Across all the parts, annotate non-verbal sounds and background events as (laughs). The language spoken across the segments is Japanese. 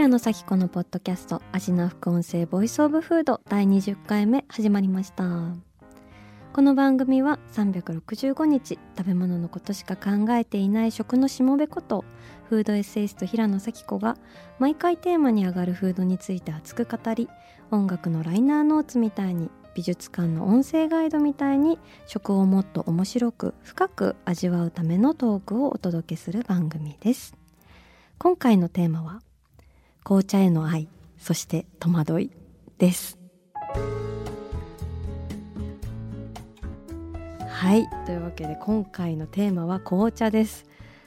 平野紗季子のポッドキャスト味な副音声 Voice of Food 第20回目始まりました。この番組は365日食べ物のことしか考えていない食のしもべことフードエッセイスト平野咲子が毎回テーマに上がるフードについて熱く語り音楽のライナーノーツみたいに美術館の音声ガイドみたいに食をもっと面白く深く味わうためのトークをお届けする番組です。今回のテーマは紅茶への愛そして戸惑いです。はい。というわけで今回のテーマは紅茶です。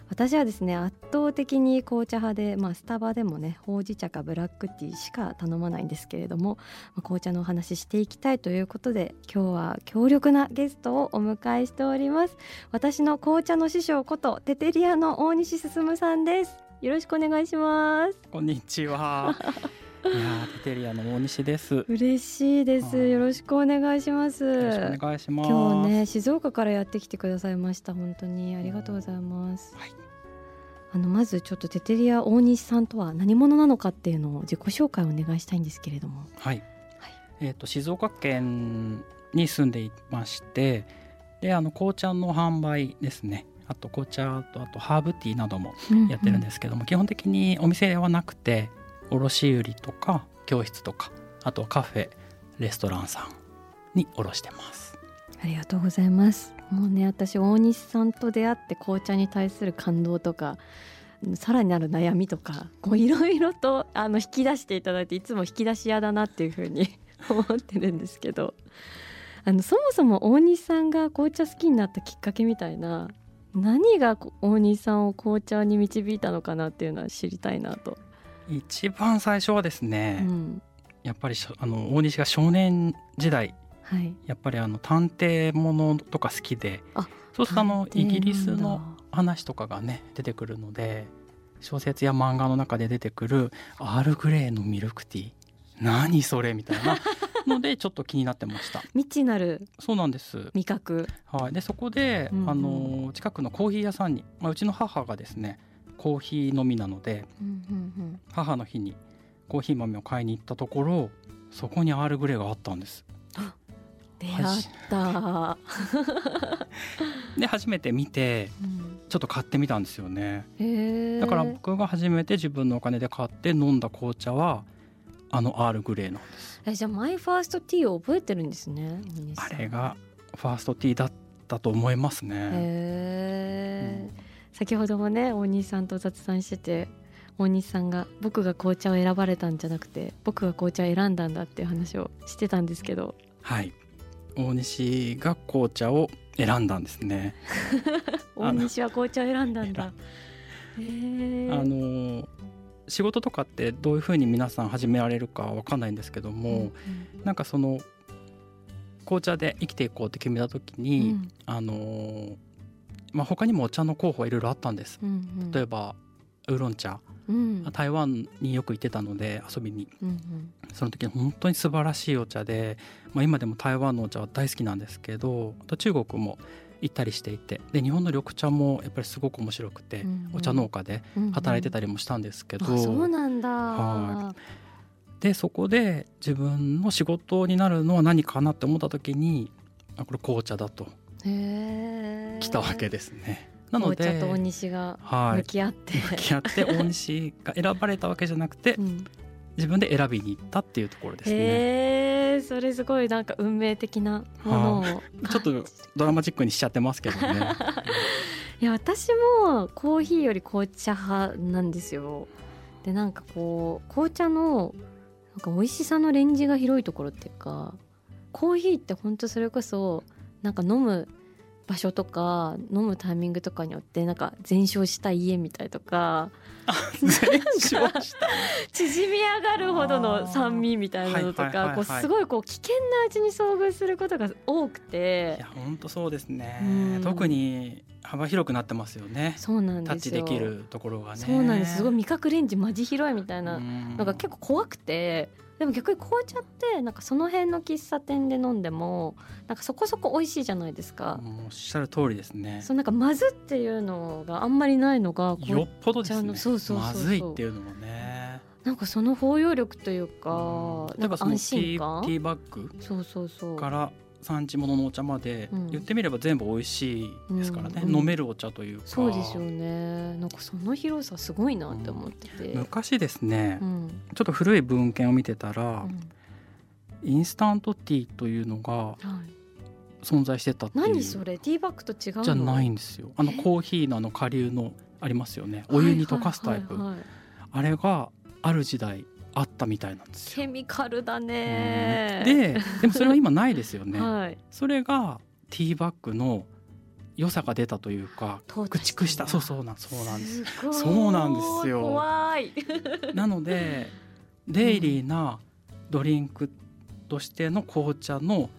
私はですね圧倒的に紅茶派で、まあ、スタバでもねほうじ茶かブラックティーしか頼まないんですけれども、まあ、紅茶のお話ししていきたいということで今日は強力なゲストをお迎えしております。私の紅茶の師匠ことテテリアの大西進さんです。よろしくお願いしますこんにちは。(laughs) いやーテテリアの大西です。よ嬉しいですはいよろしくお願いしますろしくお願いします。今日ね静岡からやってきてくださいました本当にありがとうございます、はいあのまずちょっとテテリア大西さんとは何者なのかっていうのを自己紹介をお願いしたいんですけれどもはい。はいえっ、と静岡県に住んでいまして、であの紅茶の販売ですね。あと紅茶とあとハーブティーなどもやってるんですすけども、基本的にお店はなくて卸売とか教室とかあとカフェレストランさんに卸してます。ありがとうございます。もうね私大西さんと出会って紅茶に対する感動とかさらになる悩みとかこういろいろとあの引き出していただいていつも引き出し屋だなっていうふうに (laughs) 思ってるんですけど。あのそもそも大西さんが紅茶好きになったきっかけみたいな何がこ大西さんを紅茶に導いたのかなっていうのは知りたいなと。一番最初はですね、うん。やっぱりあの大西が少年時代はい、やっぱりあの探偵ものとか好きであそうするとあのイギリスの話とかがね出てくるので小説や漫画の中で出てくるアールグレーのミルクティー。何それみたいなのでちょっと気になってました。未知なるそうなんです、味覚。はい、でそこで、うんうん。あの近くのコーヒー屋さんに、まあ、うちの母がですねコーヒー飲みなのでうんうん母の日にコーヒー豆を買いに行ったところそこにアールグレーがあったんです。出会った、で初めて見てうん。ちょっと買ってみたんですよね。だから僕が初めて自分のお金で買って飲んだ紅茶はあのアールグレーなんです。えじゃあマイファーストティーを覚えてるんですねあれがファーストティーだったと思いますね。へえ、先ほどもね大西さんと雑談してて大西さんが僕が紅茶を選ばれたんじゃなくて僕が紅茶を選んだんだっていう話をしてたんですけど。はい。大西が紅茶を選んだんですね。(laughs) 大西は紅茶を選んだんだ。(laughs) あの仕事とかってどういうふうに皆さん始められるかわかんないんですけども、なんかその紅茶で生きていこうって決めた時うん。に、あのまあ、他にもお茶の候補はいろいろあったんです。うんうん。例えばウーロン茶。うん。台湾によく行ってたので遊びに。うんうん。その時本当に素晴らしいお茶で、まあ、今でも台湾のお茶は大好きなんですけどあと中国も行ったりしていて。で日本の緑茶もやっぱりすごく面白くて、うんうん。お茶農家でうんうん。働いてたりもしたんですけど、あそうなんだ、はでそこで自分の仕事になるのは何かなって思った時にあこれ紅茶だとへえ来たわけですね。なので紅茶と大西が向はいき合って、向き合って大西が選ばれたわけじゃなくてうん自分で選びに行ったっていうところですね。へえそれすごいなんか運命的なものを、ちょっとドラマチックにしちゃってますけどね。(laughs) いや私もコーヒーより紅茶派なんですよでなんかこう紅茶のなんか美味しさのレンジが広いところっていうかコーヒーって本当それこそなんか飲む場所とか飲むタイミングとかによってなんか全焼した家みたいとか全焼した (laughs) 縮み上がるほどの酸味みたいなのとかこうすごいこう危険な味に遭遇することが多くいてや本当そうですね。うん。特に幅広くなってますよね。そうなんタッチですよできるところがね。そうなんです。すごい味覚レンジマジ広いみたいなののが結構怖くてでも逆に紅茶ってなんかその辺の喫茶店で飲んでもなんかそこそこ美味しいじゃないですか。おっしゃる通りですね。そうなんかまずっていうのがあんまりないのがよっぽどですね。そうそうまずいっていうのもね。なんかその包容力というかうん。なんか安心ー感ティーバッグそうそうそう。から産地物のお茶まで、うん。言ってみれば全部美味しいですからね、うん飲めるお茶というか。そうですよね。なんかその広さすごいなって思ってて、昔ですね、うん。ちょっと古い文献を見てたら、うん。インスタントティーというのがはい、存在してたっていう。何それ？ティーバッグと違うの？じゃないんですよ。あのコーヒーのあの下流のありますよね。お湯に溶かすタイプ、あれがある時代あったみたいなんですよ。ケミカルだね。ででもそれは今ないですよね、はい。それがティーバッグの良さが出たというか駆逐した。そうそうなんそうなんです。そうなんですよ。怖い。(laughs) なのでデイリーなドリンクとしての紅茶の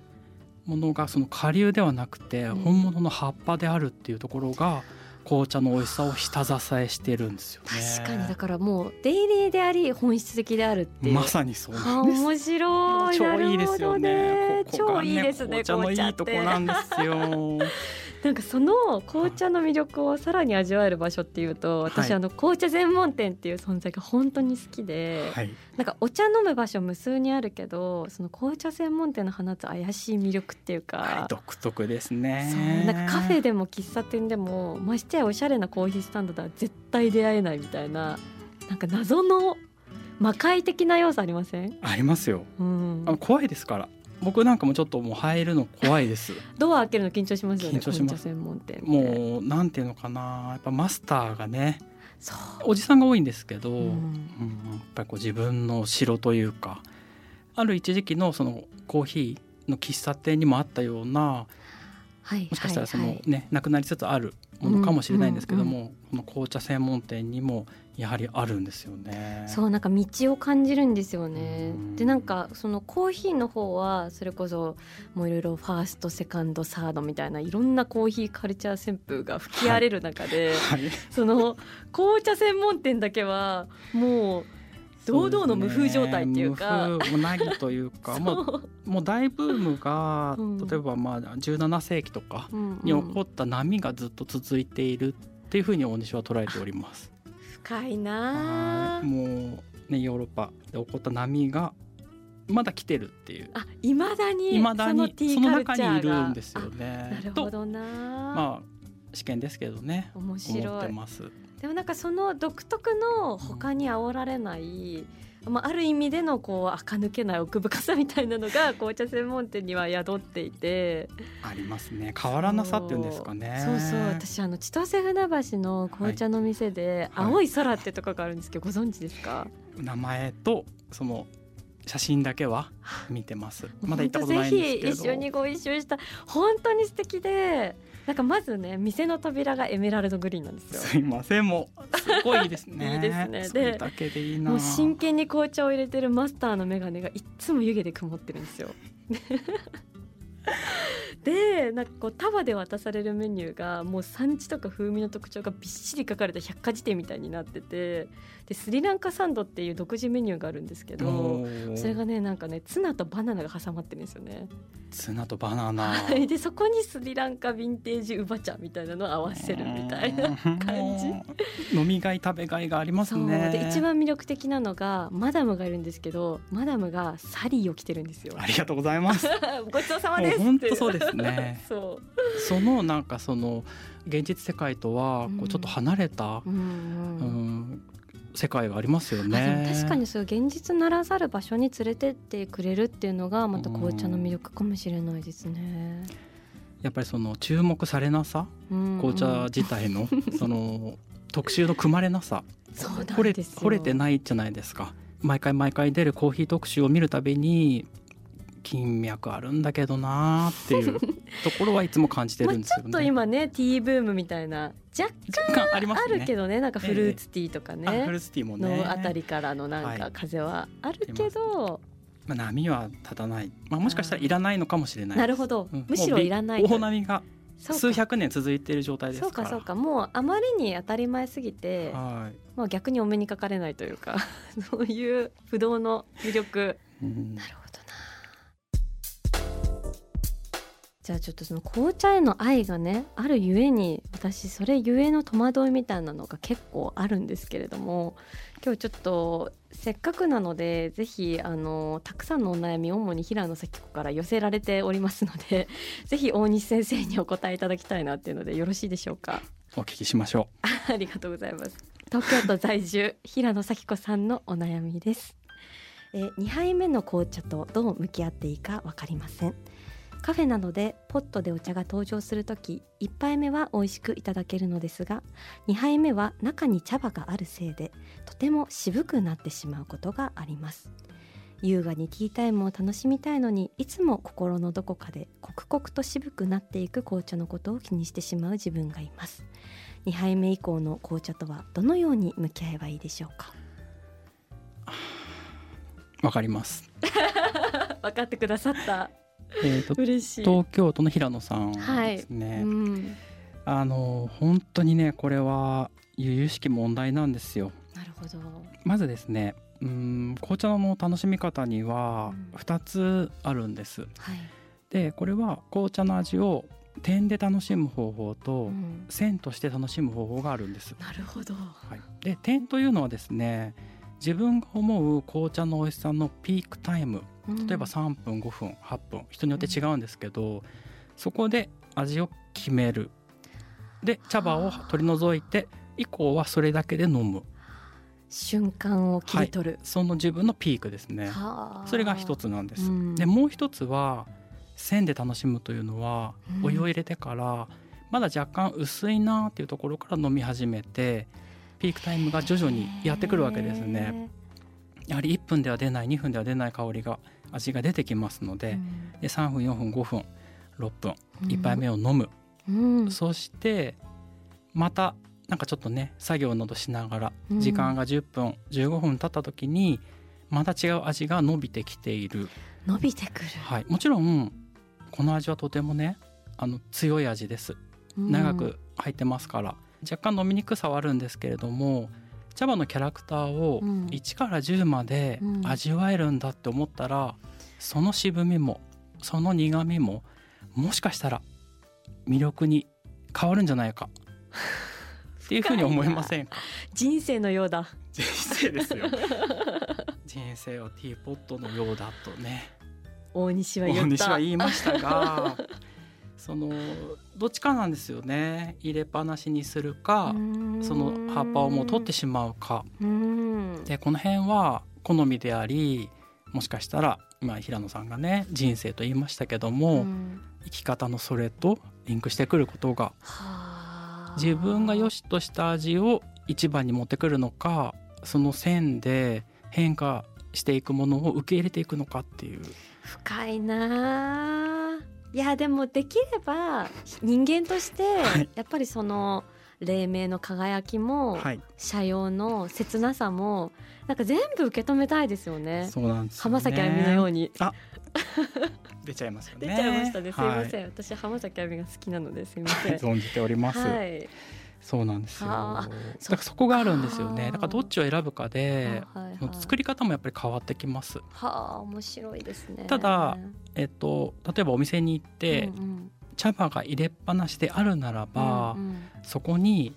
ものがその下流ではなくてうん。本物の葉っぱであるっていうところが紅茶の美味しさを下支えしてるんですよね。確かにだからもうデイリーであり本質的であるってまさにそうあなんです。面白い超いいですよね。なるほど超いいですね紅茶のいいとこなんですよ。なんかその紅茶の魅力をさらに味わえる場所っていうと私、はいあの紅茶専門店っていう存在が本当に好きで、はい。なんかお茶飲む場所無数にあるけどその紅茶専門店の放つ怪しい魅力っていうか、はい、独特ですね。なんかカフェでも喫茶店でもましてやおしゃれなコーヒースタンドでは絶対出会えないみたいななんか謎の魔界的な要素ありません、ありますよ。うんあ、怖いですから。僕なんかもちょっともう入るの怖いです。ドア開けるの緊張しますよね緊張します。もうなんていうのかなやっぱマスターがねそう。おじさんが多いんですけど、ううんんやっぱりこう自分の城というかある一時期のそのコーヒーの喫茶店にもあったようなはいもしかしたらそのはいね、はい。なくなりつつあるものかもしれないんですけども、うん。この紅茶専門店にもやはりあるんですよね。そうなんか道を感じるんですよね。うん。でなんかそのコーヒーの方はそれこそもういろいろファーストセカンドサードみたいないろんなコーヒーカルチャー旋風が吹き荒れる中で、はい、その紅茶専門店だけはもう堂々の無風状態っていうか。ね。無風もないというか (laughs) もう。そうもう大ブームが、うん。例えばまあ17世紀とかに起こった波がずっと続いているっていうふうに大西は捉えております。深いな。もうねヨーロッパで起こった波がまだ来てるっていう。あいまだにいまだそのにそのティーカル中にいるんですよあね。なるほとどな、まあ試験ですけどね。面白い。てます。でもなんかその独特の他に煽られない、まあ、ある意味でのこう垢抜けない奥深さみたいなのが紅茶専門店には宿っていてありますね変わらなさっていうんですかね。そうそう私あの千歳船橋の紅茶の店で「はい青い空」ってとこがあるんですけどご存知ですか？名前とその写真だけは見てます。(laughs) まだ行ったことないんぜですけど。ひ一緒にご一緒した本当に素敵でなんかまずね店の扉がエメラルドグリーンなんですよ。すいませんもうすごいですね。(laughs) いいですねそれだけでいいな。もう真剣に紅茶を入れてるマスターの眼鏡がいっつも湯気で曇ってるんですよ。(laughs) でなんかこう束で渡されるメニューがもう産地とか風味の特徴がびっしり書かれた百科事典みたいになっててでスリランカサンドっていう独自メニューがあるんですけどそれがねなんかねツナとバナナが挟まってるんですよね。ツナとバナナ。はいでそこにスリランカヴィンテージウバ茶みたいなのを合わせるみたいな。感じ。飲みがい食べがいがありますね。で一番魅力的なのがマダムがいるんですけどマダムがサリーを着てるんですよ。ありがとうございます。(laughs) ごちそうさまです本当そうですね (laughs) そそのなんかその現実世界とはうんこうちょっと離れた、う。うんううんん世界がありますよね。確かにそう現実ならざる場所に連れてってくれるっていうのがまた紅茶の魅力かもしれないですね。やっぱりその注目されなさ、うん紅茶自体の (laughs) その特集の組まれなさ、そうれてないじゃないですか。毎回毎回出るコーヒー特集を見るたびに金脈あるんだけどなーっていう (laughs) ところはいつも感じてるんですよね。ちょっと今ねティーブームみたいな若干ありますね。あるけどね。なんかフルーツティーとかね、あフルーツティーもね。のあたりからのなんか風はあるけど、まあ、波は立たない、まあ、もしかしたらいらないのかもしれないなるほど、うん。むしろいらない大波が数百年続いている状態ですそうかそうか。もうあまりに当たり前すぎて、はい。まあ、逆にお目にかかれないというか (laughs) そういう不動の魅力。うん。なるほどじゃあちょっとその紅茶への愛がねあるゆえに私それゆえの戸惑いみたいなのが結構あるんですけれども今日ちょっとせっかくなのでぜひあのたくさんのお悩み主に平野咲子から寄せられておりますので (laughs) ぜひ大西先生にお答えいただきたいなっていうのでよろしいでしょうか？お聞きしましょ (laughs) ありがとうございます。東京都在住平野咲子さんのお悩みです。えー、2杯目の紅茶とどう向き合っていいかわかりません。カフェなどでポットでお茶が登場するとき1杯目は美味しくいただけるのですが2杯目は中に茶葉があるせいでとても渋くなってしまうことがあります。優雅にティータイムを楽しみたいのにいつも心のどこかで刻々と渋くなっていく紅茶のことを気にしてしまう自分がいます。2杯目以降の紅茶とはどのように向き合えばいいでしょうか？う (sighs) わかります。(laughs) 分かってくださったえーと東京都の平野さんですね、うん、あの本当にねこれは由々しき問題なんですよ。なるほど。まずですねうん紅茶の楽しみ方にはうん。2つあるんです、はい、でこれは紅茶の味を点で楽しむ方法と、うん、線として楽しむ方法があるんです、なるほど。はい、で点というのはですね自分が思う紅茶の美味しさのピークタイム例えば3分5分8分人によって違うんですけど、そこで味を決める。で茶葉を取り除いて以降はそれだけで飲む。瞬間を切り取る、その自分のピークですね。はあ。それが一つなんです、うん。でもう一つは線で楽しむというのはうん。お湯を入れてからまだ若干薄いなっていうところから飲み始めてピークタイムが徐々にやってくるわけですねやはり1分では出ない2分では出ない香りが味が出てきますのへでーで3分4分5分6分うん。1杯目を飲む、うん。そしてまたなんかちょっとね作業などしながらうん。時間が10分15分経った時にまた違う味が伸びてきている、伸びてくる、はい、もちろんこの味はとてもねあの強い味です。うん。長く入ってますから、若干飲みにくさはあるんですけれども茶葉のキャラクターをうん。1から10までうん。味わえるんだって思ったら、その渋みもその苦みももしかしたら魅力に変わるんじゃないか。っていうふうに思いませんか？人生のようだ。人生ですよ。人生はティーポットのようだとね。大西は言った。大西は言いましたがそのどっちかなんですよね。入れっぱなしにするかその葉っぱをもう取ってしまうか。うん。でこの辺は好みでありもしかしたら今平野さんがね人生と言いましたけども、うん。生き方のそれとリンクしてくることがはあ。自分が良しとした味を一番に持ってくるのかその線で変化していくものを受け入れていくのかっていう。深いなあいやでもできれば人間としてはい。やっぱりその黎明の輝きも、はい。社用の切なさもなんか全部受け止めたいですよね。そうなんですよね。浜崎あゆみのように。(laughs) 出ちゃいますよね。出ちゃいましたね。すいません、は私浜崎あゆみが好きなのですいまいせん。(laughs) 存じております、はいそうなんですよ。だはあ。か。らそこがあるんですよね。だからどっちを選ぶかではいはい作り方もやっぱり変わってきます。はあ面白いですね。ただえっと例えばお店に行ってうんうん。茶葉が入れっぱなしであるならば、うんうん。そこに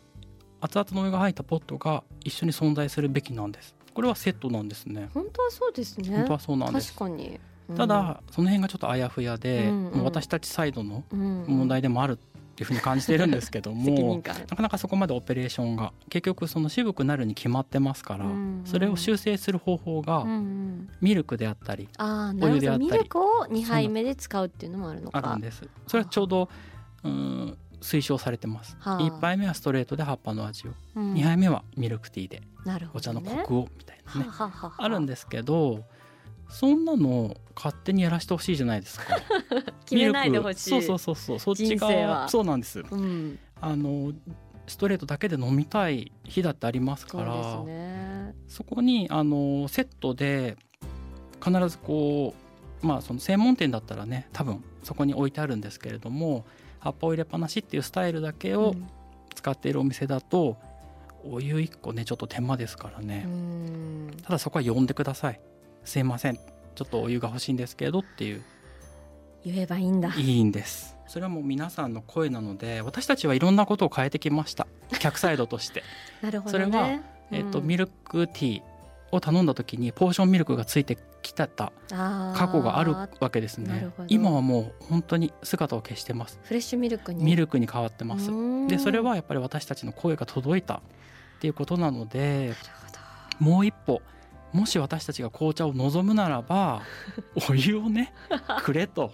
熱々のお湯が入ったポットが一緒に存在するべきなんです。これはセットなんですね。本当はそうですね。本当はそうなんです。確かに、うん。ただその辺がちょっとあやふやで、うんうん。私たちサイドの問題でもあるっていうふうに感じているんですけども、(laughs) なかなかそこまでオペレーションが結局その渋くなるに決まってますから、うんうん。それを修正する方法がうんうん。ミルクであったりお湯であったり。どミルクを2杯目で使うっていうのもあるのか。あるんです。それはちょうどうん推奨されてます、はあ。1杯目はストレートで葉っぱの味を、うん。2杯目はミルクティーでお茶のコクをみたいなね。ははははあるんですけどそんなの勝手にやらせてほしいじゃないですか。(laughs) 決めないでほしい。そうそうそうそう。そっち人生は。がそうなんです。うん。あのストレートだけで飲みたい日だってありますからね。そこにあのセットで必ずこうまあその専門店だったらね多分そこに置いてあるんですけれども葉っぱを入れっぱなしっていうスタイルだけをうん。使っているお店だと、お湯1個ねちょっと手間ですからね、うん。ただそこは呼んでくださいすいません。ちょっとお湯が欲しいんですけどっていう。言えばいいんだ。いいんです。それはもう皆さんの声なので私たちはいろんなことを変えてきました。客サイドとして。(laughs) なるほどね。それはえっと、ミルルクティーを頼んだ時にポーションミルクがついてきてた過過去があるわけですね。今はもう本当に姿を消してます。フレッシュミルクに。ミルクに変わってます。うん。でそれはやっぱり私たちの声が届いたっていうことなのでもう一歩もし私たちが紅茶を望むならば (laughs) お湯をねくれと。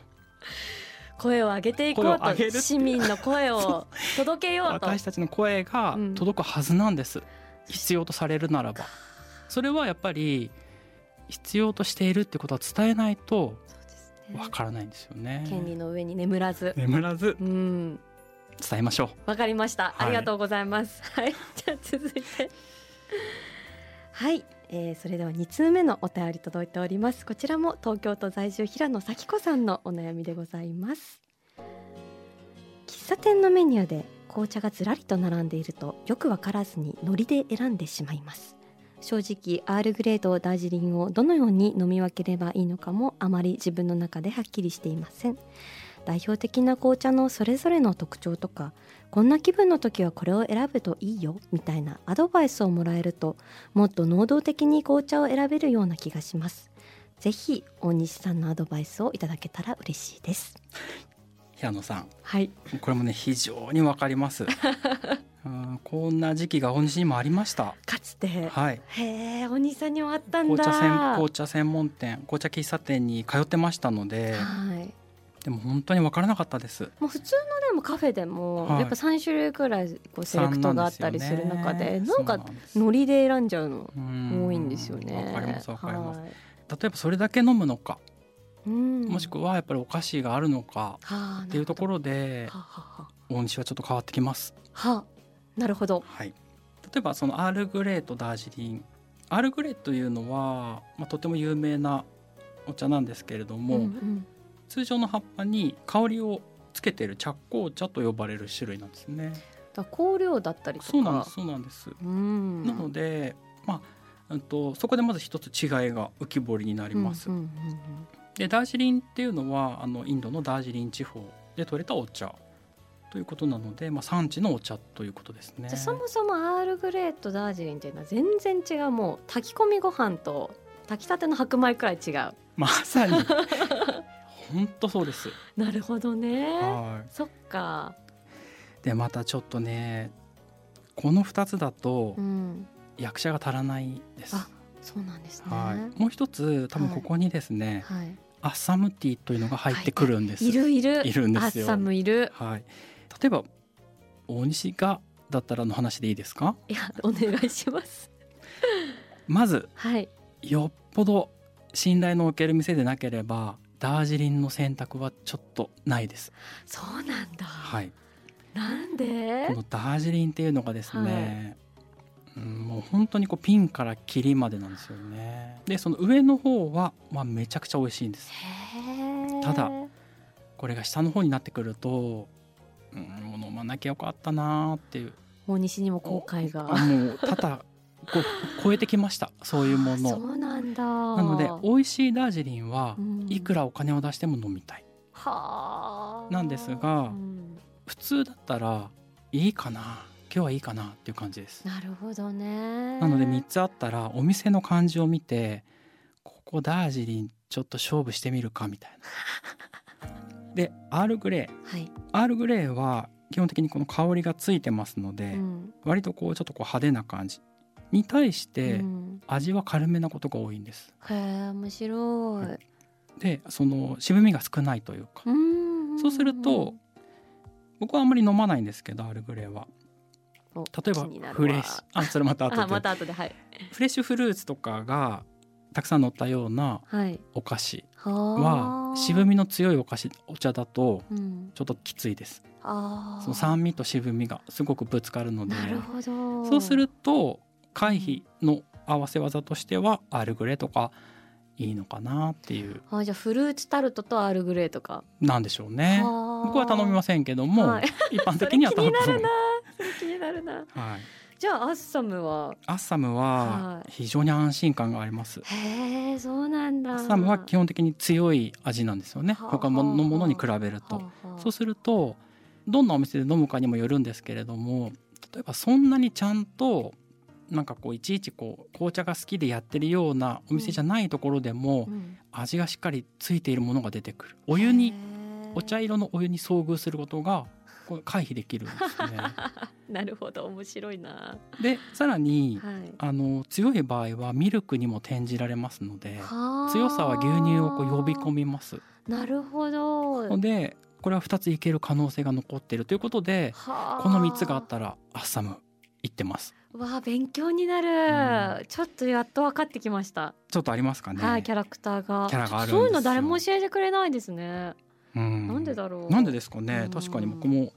声を上げていこうと市民の声を届けようと。私たちの声が届くはずなんです、必要とされるならば。それはやっぱり必要としているってことは伝えないとわからないんですよね。権利の上に眠らず。眠らず。うん。伝えましょう。わかりました、はい。ありがとうございます。はい。じゃあ続いて。はい、えー、それでは2通目のお便り届いております。こちらも東京都在住平野咲子さんのお悩みでございます。喫茶店のメニューで紅茶がずらりと並んでいるとよくわからずに海苔で選んでしまいます。正直アールグレーとダージリンをどのように飲み分ければいいのかもあまり自分の中ではっきりしていません。代表的な紅茶のそれぞれの特徴とかこんな気分の時はこれを選ぶといいよみたいなアドバイスをもらえるともっと能動的に紅茶を選べるような気がします。ぜひ大西さんのアドバイスをいただけたら嬉しいです。平野さん。はい。これもね非常にわかります。(laughs) うんこんな時期が大西にもありました。かつて。はい。へえ大西さんにもあったんだ。紅茶専紅茶専門店紅茶喫茶店に通ってましたのではいでも本当に分からなかったです。もう普通のでもカフェでも、はい。やっぱ3種類くらいこうセレクトがあったりする中でなんかの海苔で選んじゃうの多多いんですよね。わかりますわかります。はい。例えばそれだけ飲むのか、うん。もしくはやっぱりお菓子があるのかはあっていうところでではあはちょっと変わってきます。あはあなるほど。はい。例えばそのアールグレーとダージリン。アールグレーというのは、まあ、とても有名なお茶なんですけれども、うんうん通常の葉っぱに香りをつけている着紅茶と呼ばれる種類なんですね。だ香料だったりとかそうなんですそうなんです。うんなのでまあうんとそこでまず一つ違いが浮き彫りになります。うんうんうんでダージリンっていうのはあのインドのダージリン地方で採れたお茶ということなので、まあ、産地のお茶ということですね。じゃあそもそもアールグレーとダージリンっていうのは全然違うもう炊き込みご飯と炊きたての白米くらい違うまさに本当そうです。なるほどねはそっかい。でまたちょっとねこの二つだとうん役者が足らないです。あそうなんですねはい。もう一つ多分ここにですね、はいアッサムティーというのが入ってくるんです。いるいるいるんですよアッサムいるはい。例えば大西がだったらの話でいいですか？いやお願いします (laughs) まずはいよっぽど信頼のおける店でなければダージリンの選択はちょっとないです。そうなんだ、はい。なんで？このダージリンっていうのがですね、うん、もう本当にこうピンからキリまでなんですよね。でその上の方はまあめちゃくちゃ美味しいんです。ただこれが下の方になってくると、うん、もう飲まなきゃよかったなーっていう。大西にも後悔があもう多々こう超えてきました。そういうもあの。そうなんだ。なので美味しいダージリンはうん。いくらお金を出しても飲みたい。はあ。なんですがうん。普通だったらいいかな。今日はいいかなっていう感じです。なるほどね。なので3つあったらお店の感じを見てここダージリンちょっと勝負してみるかみたいな。(laughs) でアールグレーはい、アールグレーは基本的にこの香りがついてますので、うん。割とこうちょっとこう派手な感じに対してうん。味は軽めなことが多いんです。へえ面白い、でその渋みが少ないというか、うんそうすると僕はあんまり飲まないんですけどアールグレーは。お例えばフレッシュ。(laughs) あそれまた後で。あまた後ではい。フレッシュフルーツとかがたくさん乗ったようなはい。お菓子はは渋みの強いお菓子お茶だとうん。ちょっときついです。あー。その酸味と渋みがすごくぶつかるので。なるほど。そうすると回避の合わせ技としてはアールグレーとかいいのかなっていう。あじゃあフルーツタルトとアールグレーとか。なんでしょうね。はあ僕は頼みませんけども、はい。(laughs) 一般的にはそれ気になる頼むな気になるな。はい、じゃあアッサムは？アッサムははい。非常に安心感があります、へえそうなんだ。アッサムは基本的に強い味なんですよね。はあ他のものに比べると、そうするとどんなお店で飲むかにもよるんですけれども例えばそんなにちゃんとなんかこういちいちこう紅茶が好きでやってるようなお店じゃないところでもうん。味がしっかりついているものが出てくる。お湯にお茶色のお湯に遭遇することがこう回避できるんですね。(laughs) なるほど面白いな。でさらにはい。あの強い場合はミルクにも転じられますのではあ。強さは牛乳をこう呼び込みます。なるほど。のでこれは2ついける可能性が残っているということではあ。この3つがあったらアッサムいってますわあ勉強になる、うちょっとやっと分かってきました、ちょっとありますかね、はいキャラクターが。キャラがあるそういうの誰も教えてくれないですね、うん。なんでだろう。なんでですかね。うん。確かに僕も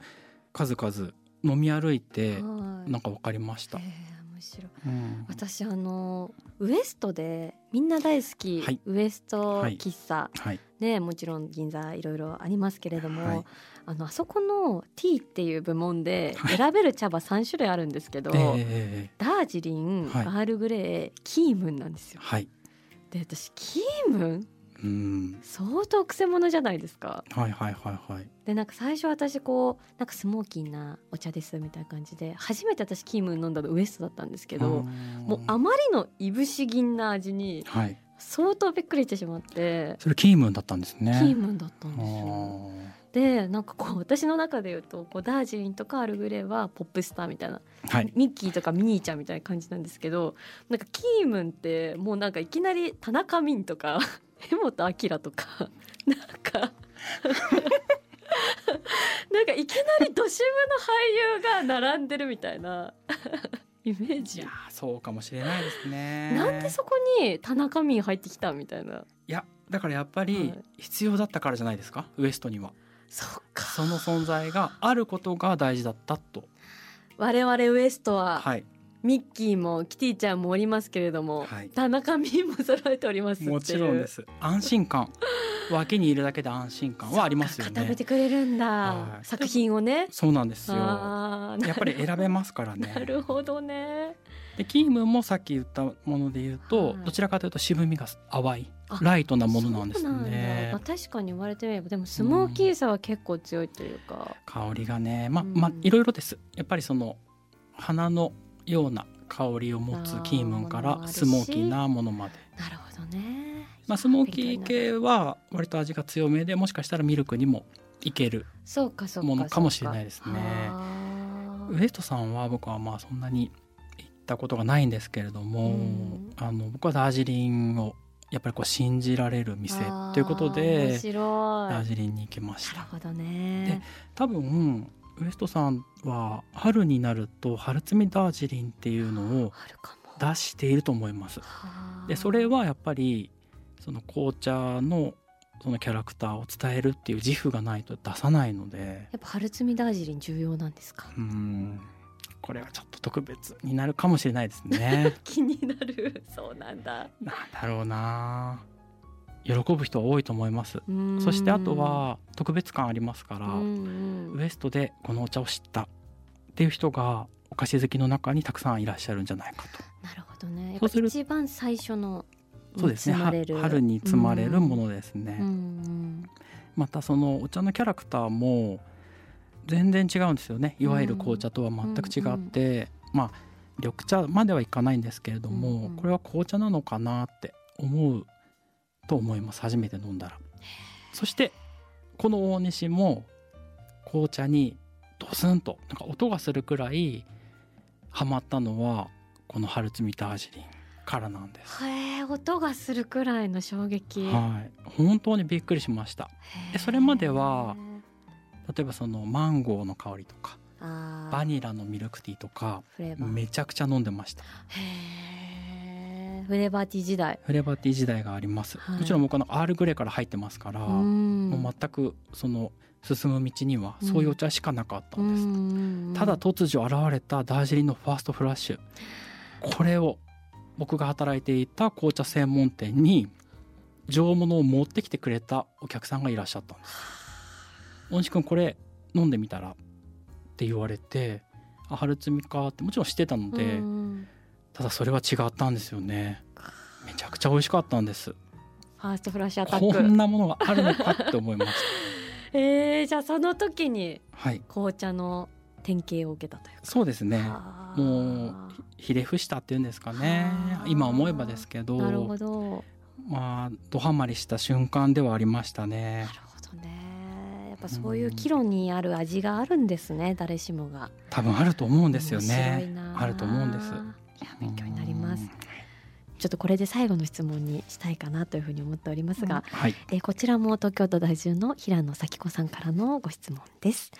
数々飲み歩いてはい。なんか分かりました。へ、え面白い。うん。私あのウエストでみんな大好き、はい。ウエスト喫茶、はい。ねもちろん銀座いろいろありますけれども、はいあのあそこのティーっていう部門ではい。選べる茶葉3種類あるんですけど、えーダージリン、はい。アールグレーキームンなんですよ。はい。で私キームンうん。相当くせ者じゃないですか。はいはいはいはい。でなんか最初私こうなんかスモーキーなお茶ですみたいな感じで初めて私キームン飲んだのウエストだったんですけど、もうあまりのいぶし銀な味にはい。相当びっくりしてしまって、それキームンだったんですね。キームンだったんですよ。あでなんかこう (laughs) 私の中で言うとこうダージリンとかアールグレーはポップスターみたいな、ーはい。ミッキーとかミニーちゃんみたいな感じなんですけどなんかキームンってもうなんかいきなり田中泯とか (laughs) 江本明とか (laughs) なんかなんかいきなりドシムの俳優が並んでるみたいなイメージ。いやーそうかもしれないですね。なんでそこに田中泯入ってきたみたいな。いやだからやっぱりはい。必要だったからじゃないですか？ウエストにはその存在があることが大事だったと。我々ウエストははい。ミッキーもキティちゃんもおりますけれども、はい。田中泯も揃えておりますもちろんです。安心感。脇にいるだけで安心感はありますよそっか固めねてくれるんだ、はい。作品をね。そうなんですよ。やっぱり選べますからなねるほどねでキームもさっき言ったもので言うと、はい。どちらかというと渋みが淡いあライトなものなんですね。まあ、確かに言われてみればでもスモーキーさは結構強いというか、香りがねまうん。まいろいろです。やっぱりその花のような香りを持つキームンからスモーキーなものまで、なるほどね。まあ、スモーキー系は割と味が強めでもしかしたらミルクにもいけるそうかそうかものかもしれないですね。はウエストさんは僕はまあそんなに行ったことがないんですけれども、うん。あの僕はダージリンをやっぱりこう信じられる店ということ面でダージリンに行きました。なるほどね。多分ウエストさんは春になると春摘みダージリンっていうのを出していると思います。はあ。でそれはやっぱりその紅茶のそのキャラクターを伝えるっていう自負がないと出さないので。やっぱ春摘みダージリン重要なんですか？うんこれはちょっと特別になるかもしれないですね。(laughs) 気になる。そうなんだ。なんだろうな。喜ぶ人は多いと思います。そそしてあとは特別感ありますから、うんウエストでこのお茶を知ったっていう人がお菓子好きの中にたくさんいらっしゃるんじゃないかと。なるほどね。やっぱそうする一番最初のそうですね。春に積まれるものですね、またそのお茶のキャラクターも全然違うんですよね。いわゆる紅茶とは全く違って、まあ緑茶まではいかないんですけれども、これは紅茶なのかなって思うと思います。初めて飲んだら。そしてこの大西も紅茶にドスンとなんか音がするくらいハマったのはこの春摘みダージリンからなんです、へえ音がするくらいの衝撃。はい。本当にびっくりしました。でそれまでは例えばそのマンゴーの香りとかババニラのミルクティーとかめちゃくちゃ飲んでました。へえフレーバーティー時代。フレーバーティー時代があります、はい。もちろん僕あのアールグレーから入ってますから、うん。もう全くその進む道にはそういうお茶しかなかったんです、うんただ突如現れたダージリンのファーストフラッシュ。これを僕が働いていた紅茶専門店に上物を持ってきてくれたお客さんがいらっしゃったんです「大西君これ飲んでみたら」って言われて「あ春摘みか」ってもちろん知ってたので、うんただそれは違ったんですよね。めちゃくちゃ美味しかったんです。ファーストフラッシュアタック。こんなものがあるのかって思いまし (laughs) えー、じゃあその時にたはい。紅茶の典型を受けたというか。そうですね。はあ。もうひれ伏したっていうんですかね。はあ。今思えばですけど。なるほど。まあドハマりした瞬間ではありましたね。なるほどっぱそういう岐路にある味があるんですね誰しもが。多分あると思うんですよね。なあ。ると思うんです。いや勉強になります。ちょっとこれで最後の質問にしたいかなというふうに思っておりますが、はい。えーこちらも東京都在住の平野咲子さんからのご質問です、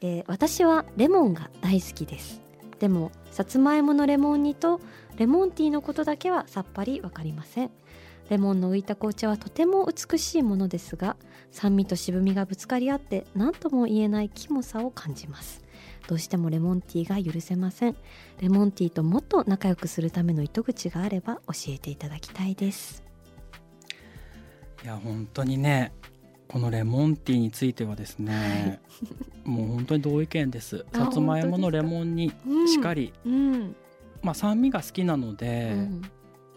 えー私はレモンが大好きです。でもさつまいものレモン煮とレモンティーのことだけはさっぱりわかりませんレモンの浮いた紅茶はとても美しいものですが酸味と渋みがぶつかり合って何とも言えないキモさを感じます。どうしてもレモンティーが許せません。レモンティーともっと仲良くするための糸口があれば教えていただきたいです。いや本当にねこのレモンティーについてはですね、もう本当に同意見です。あさつまいものレモンにうんしっかり、うん、まあ酸味が好きなので、うん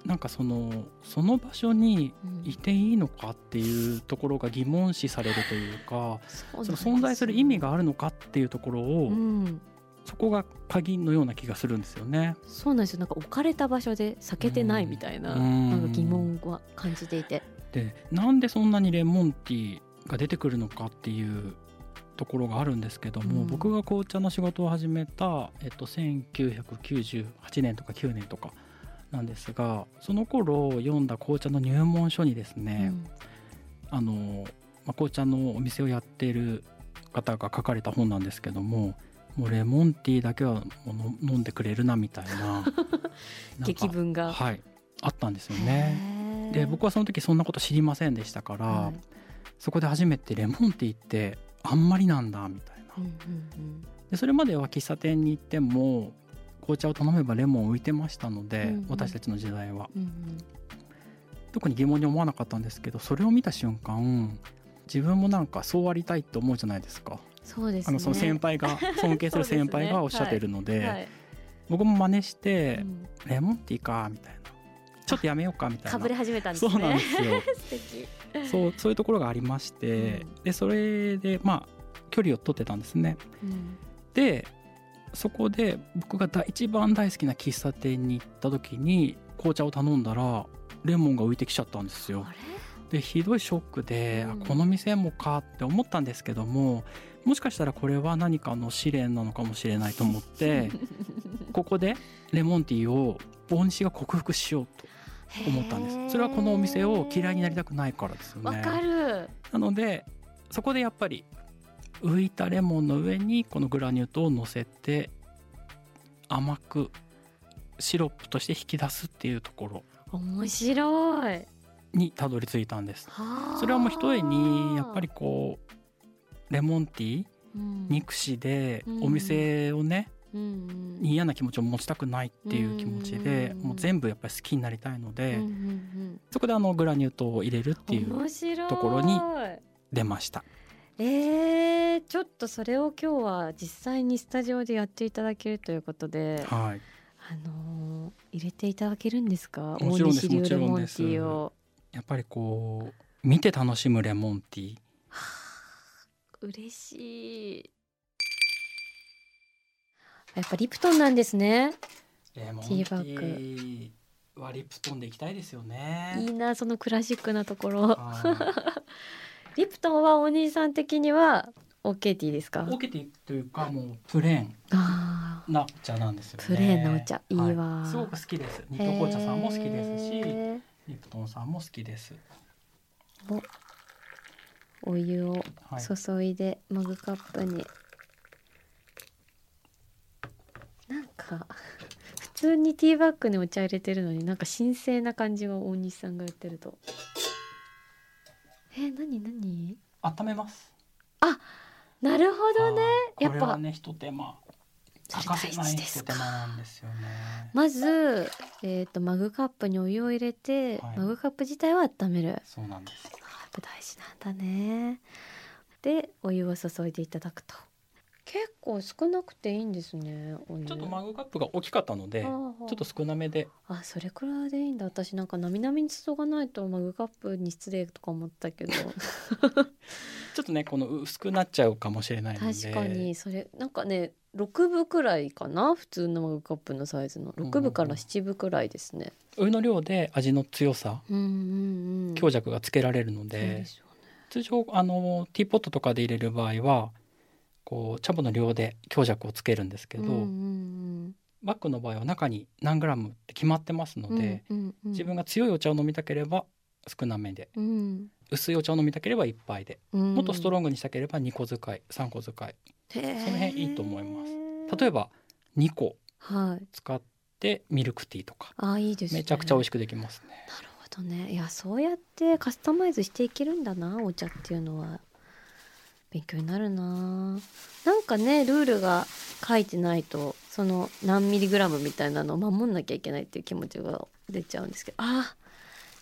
なんかそのその場所にうん。いていいのかっていうところが疑問視されるというかそうなんその存在する意味があるのかっていうところを、うん、そこが鍵のような気がするんですよね。そうなんですよ。なんか置かれた場所で避けてないみたいな,、うん。なんか疑問は感じていて。でなんでそんなにレモンティーが出てくるのかっていうところがあるんですけども、うん。僕が紅茶の仕事を始めた、えっと、1998年とか9年とかなんですがその頃読んだ紅茶の入門書にですね、あのまあ、紅茶のお店をやっている方が書かれた本なんですけどももうレモンティーだけはもうの飲んでくれるなみたいな (laughs) 激文が、はいあったんですよね。で僕はその時そんなこと知りませんでしたから、はい。そこで初めてレモンティーってあんまりなんだみたいな。うんうん。でそれまでは喫茶店に行っても紅茶を頼めばレモン浮いてましたので、うんうん。私たちの時代は。うんうん。特に疑問に思わなかったんですけどそれを見た瞬間自分もなんかそうありたいって思うじゃないですか。そうですね。あのその先輩が (laughs) 尊敬する先輩がおっしゃってるのではい。僕も真似して、うん。レモンティーかみたいな。ちょっとやめようかみたいな。かぶれ始めたんですね。そうなんですよ。(laughs) 素敵。そうそういうところがありまして、うん。でそれでまあ距離を取ってたんですね。うん。でそこで僕がだ一番大好きな喫茶店に行った時に紅茶を頼んだらレモンが浮いてきちゃったんですよ。でひどいショックで、うん。あこの店もかって思ったんですけどももしかしたらこれは何かの試練なのかもしれないと思って (laughs) ここでレモンティーを大西が克服しようと思ったんです。それはこのお店を嫌いになりたくないからですよね。わかる。なのでそこでやっぱり浮いたレモンの上にこのグラニュー糖を乗せて甘くシロップとして引き出すっていうところ面白い。にたどり着いたんです。はあ。それはもう一重にやっぱりこうレモンティーうん。憎しでうん。お店をねうんうん。に嫌な気持ちを持ちたくないっていう気持ちでうんもう全部やっぱり好きになりたいのでうんうんそこであのグラニュー糖を入れるってうんいうところに出ましたえー、ちょっとそれを今日は実際にスタジオでやっていただけるということで、はい。あのー入れていただけるんですか？もちろんです。もちレモンテろんです。ィーを。やっぱりこう見て楽しむレモンティー。嬉しい。やっぱリプトンなんですね。レモンテティーバッィーはリプトンでいきたいですよいね。いなそのクラシックなところ。はリプトンはお兄さん的には OK ティーですか？いオーケーティーというかもうプレーンなお茶なんですよね。プレーンなお茶いいわはすごく好きです。ニット紅茶さんも好きですしへリプトンさんも好きです。ーお湯をはい。注いでマグカップに、なんか普通にティーバッグにお茶入れてるのになんか神聖な感じが大西さんが言ってるとえ何何？温めます。なるほどね。はい。やっぱ。これはね一手間。欠かせない一手間なんですよね。まず、えー、とマグカップにお湯を入れて、はい。マグカップ自体は温める。そうなんです。あやっぱ大事なんだね。でお湯を注いでいただくと結構少なくていいんですねちょっとマグカップが大きかったのでちょっと少なめで。あそれくらいでいいんだ。私なんかなみなみに注がないとマグカップに失礼とか思ったけど。(laughs) ちょっとねこの薄くなっちゃうかもしれないので。確かにそれなんかね6分くらいかな普通のマグカップのサイズの。6分から7分くらいですね。お湯の量で味の強さうんうんうん。強弱がつけられるので。ね。通常あのティーポットとかで入れる場合はこう茶葉の量で強弱をつけるんですけど、うんうんバッグの場合は中に何グラムって決まってますのうんで、うんうんうん。自分が強いお茶を飲みたければ少なめでうん。薄いお茶を飲みたければ1杯でうん。もっとストロングにしたければ2個使い3個使い。その辺いいと思います。例えば2個はい。使ってミルクティーとか。あいいですね。めちゃくちゃ美味ししくできますね。なるほどね。いやそうやってカスタマイズしていけるんだなお茶っていうのは勉強になるな。なんかねルールが書いてないとその何ミリグラムみたいなのを守んなきゃいけないっていう気持ちが出ちゃうんですけど。あ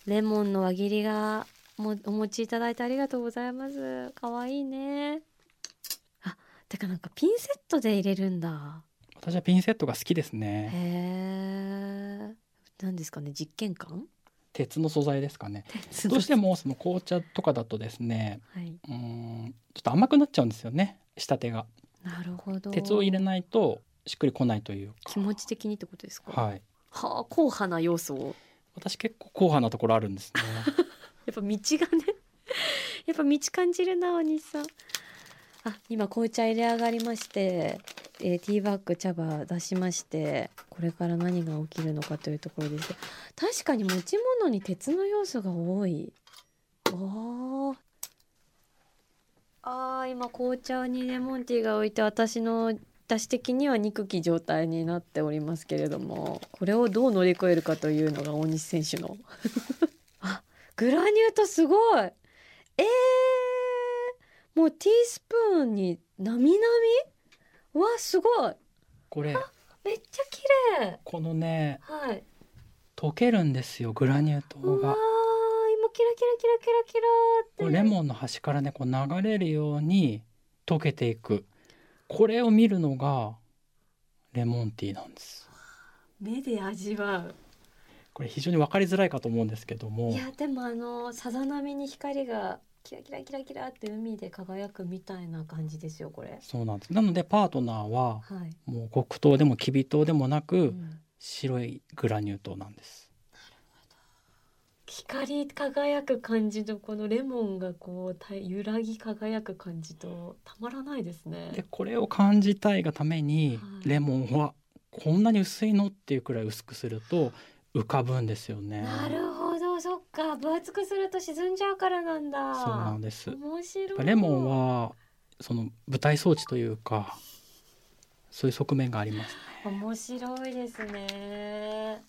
レモンの輪切りがもお持ちいただいてありがとうございます。かわいいね。あてかなんかピンセットで入れるんだ。私はピンセットが好きですね。へえ何ですかね実験感鉄の素材ですかね。どうしてもその紅茶とかだとですね、はい、うーんちょっと甘くなっちゃうんですよね。仕立てがなるほど鉄を入れないとしっくりこないというか。気持ち的にってことですか？はい。はあ硬派な要素を私結構硬派なところあるんですね。(laughs) やっぱ道がねやっぱ道感じるなお兄さんあ今紅茶入れ上がりまして、えーティーバッグ茶葉出しましてこれから何が起きるのかというところです。確かに持ち物に鉄の要素が多い。おー。あー今紅茶にレモンティーが置いて私の私的には憎き状態になっておりますけれどもこれをどう乗り越えるかというのが大西選手の。(laughs) あグラニュー糖すごい。えー、もうティースプーンになみなみ？わすごい。これ。めっちゃ綺麗。このねはい。溶けるんですよグラニュー糖が。今キラキラキラキラキラレモンの端からねこう流れるように溶けていく。これを見るのがレモンティーなんです。目で味わう。これ非常に分かりづらいかと思うんですけども。いやでもあのさざ波に光がキラキラキラキラって海で輝くみたいな感じですよこれ。そうなんです。なのでパートナーははい、もう黒糖でもきび糖でもなく、うん。白いグラニュー糖なんです。光り輝く感じとこのレモンがこうた揺らぎ輝く感じとたまらないですね。でこれを感じたいがために、はい。レモンはこんなに薄いのっていうくらい薄くすると浮かぶんですよね。なるほどそっか分厚くすると沈んじゃうからなんだ。そうなんです。面白い。ぱレモンはその舞台装置というかそういう側面がありますね。面白いですね。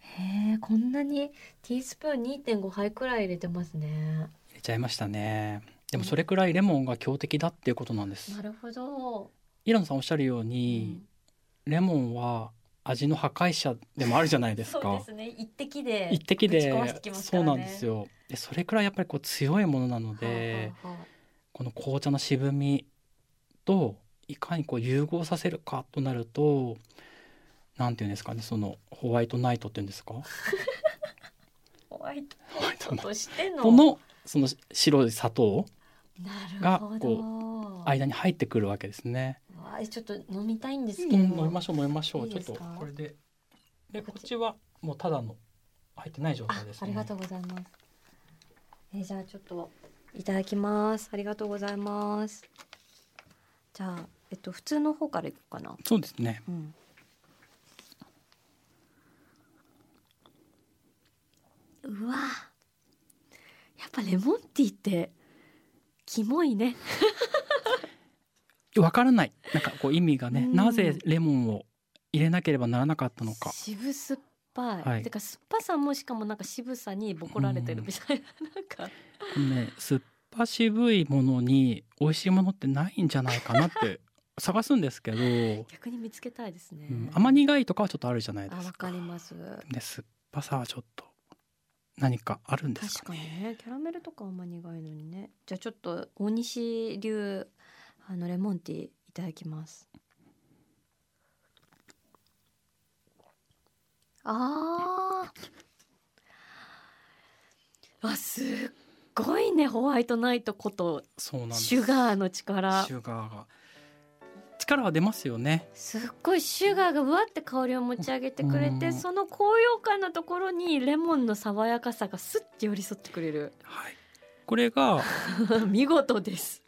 へえこんなにティースプーン2.5杯くらい入れてますね。入れちゃいましたね。でもそれくらいレモンが強敵だっていうことなんです。なるほど、イランさんおっしゃるよううにん、レモンは味の破壊者でもあるじゃないですそうかですね。一滴で一滴でそうなんですよ。でそれくらいやっぱりこう強いものなので、はあはあはあこの紅茶の渋みといかにこう融合させるかとなるとなんていうんですかねそのホワイトナイトっていうんですか？(laughs) ホワイトホワイトとしての。トのその白い砂糖がど。間に入ってくるわけですね。わあちょっと飲みたいんですうんけど、飲みましょう飲みましょうちょっとこれででこっちはもうただの入ってない状態ですね。あありがとうございます。えーじゃあちょっといただきます。ありがとうございます。じゃあえっと普通の方からいこうかな。そうですね。うん。うわ。やっぱレモンティーってキモいね。わからない。なんかこう意味がね、うん。なぜレモンを入れなければならなかったのか。渋酸っぱい、はい。てか酸っぱさもしかもなんか渋さにボコられてる。みたいな、なんか。このね酸っぱ渋いものに美味しいものってないんじゃないかなって (laughs) 探すんですけど、逆に見つけたいですね、うん、甘苦いとかはちょっとあるじゃないですか。かります。で酸っぱさはちょっと何かあるんです確かねね。キャラメルとかあんま苦いのにね。じゃあちょっと大西流あのレモンティーいただきます。あー。あすっごいねホワイトナイトことそうなんです。シュガーの力。シュガーが力は出ますよね。すっごいシュガーがうわって香りを持ち上げてくれてうん。その高揚感のところにレモンの爽やかさがスッて寄り添ってくれる。はい。これが (laughs) 見事です、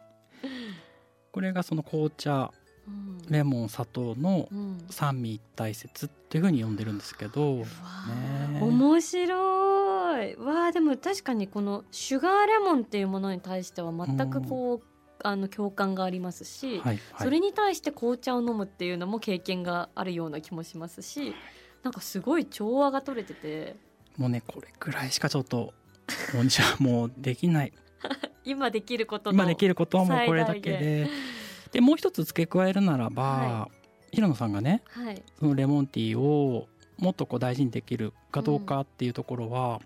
これがその紅茶うん。レモン砂糖のうん。三味一体説っていうふうに呼んでるんですけどうわー。ね面白い。わあでも確かにこのシュガーレモンっていうものに対しては全くこう、あの共感がありますし、はいはい。それに対して紅茶を飲むっていうのも経験があるような気もしますしなんかすごい調和が取れてて。もうねこれくらいしかちょっと大西はもうできない (laughs) 今できることの今できることはもうこれだけで。でもう一つ付け加えるならば、は平野さんがねはい。そのレモンティーをもっとこう大事にできるかどうかっていうところは、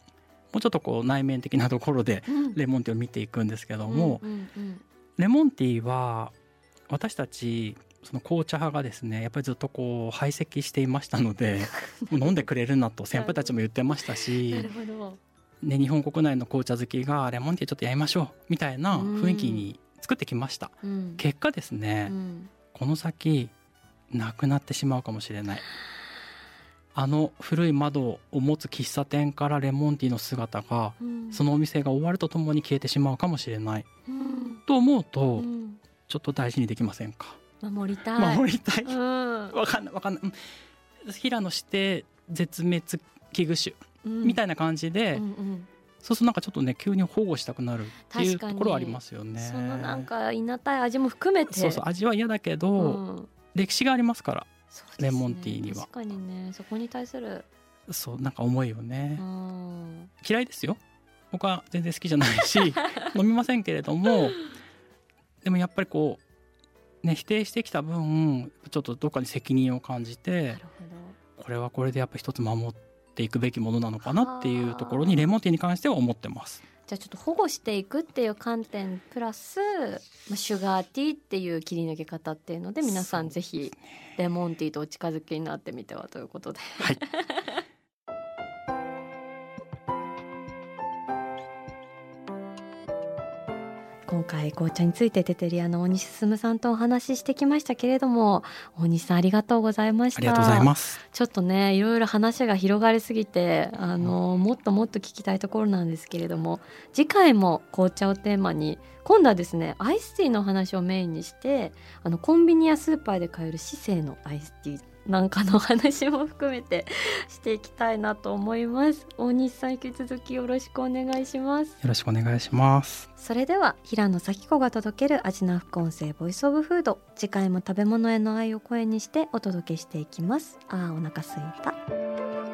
もうちょっとこう内面的なところでうん。レモンティーを見ていくんですけども、うんうんうん。レモンティーは私たちその紅茶派がですねやっぱりずっとこう排斥していましたので (laughs) 飲んでくれるなと先輩たちも言ってましたなしどね、日本国内の紅茶好きがレモンティーちょっとやりましょうみたいな雰囲気に作ってきました。うん。結果ですね、うん。この先なくなってしまうかもしれない。あの古い窓を持つ喫茶店からレモンティーの姿がうん。そのお店が終わるとともに消えてしまうかもしれない。うん。と思うとうん。ちょっと大事にできませんか、守りたい。守りたい。うん。わかんないわかんない。うん。平野して絶滅危惧種みたいいな感じで、うんうん。そうするとなんかちょっとね急に保護したくなるっていうところはありますよね。そのなんかいなたい味も含めて。そうそう味は嫌だけど、うん。歴史がありますからね。レモンティーには。確かにね。そこに対する。そうなんか思いをね、うん。嫌いですよ。僕は全然好きじゃないし (laughs) 飲みませんけれどもでもやっぱりこうね否定してきた分ちょっとどっかに責任を感じなてこれはこれでやっぱ一つ守っていくべきものなのかなっていうところにレモンティーに関しては思ってます。どじゃあちょっと保護していくっていう観点プラスまあシュガーティーっていう切り抜け方っていうので皆さんぜひレモンティーとお近づきになってみてはということで。はい (laughs) 今回紅茶についてテテリアの大西進さんとお話ししてきましたけれども大西さんありがとうございました。ありがとうございます。ちょっとねいろいろ話が広がりすぎてあのもっともっと聞きたいところなんですけれども次回も紅茶をテーマに今度はですねアイスティーの話をメインにしてあのコンビニやスーパーで買える市政のアイスティーなんかのお話も含めてしていきたいなと思います。大西さん引き続きよろしくお願いします。よろしくお願いします。それでは平野咲子が届ける味な副音声ボイスオブフード。次回も食べ物への愛を声にしてお届けしていきます。あーお腹すいた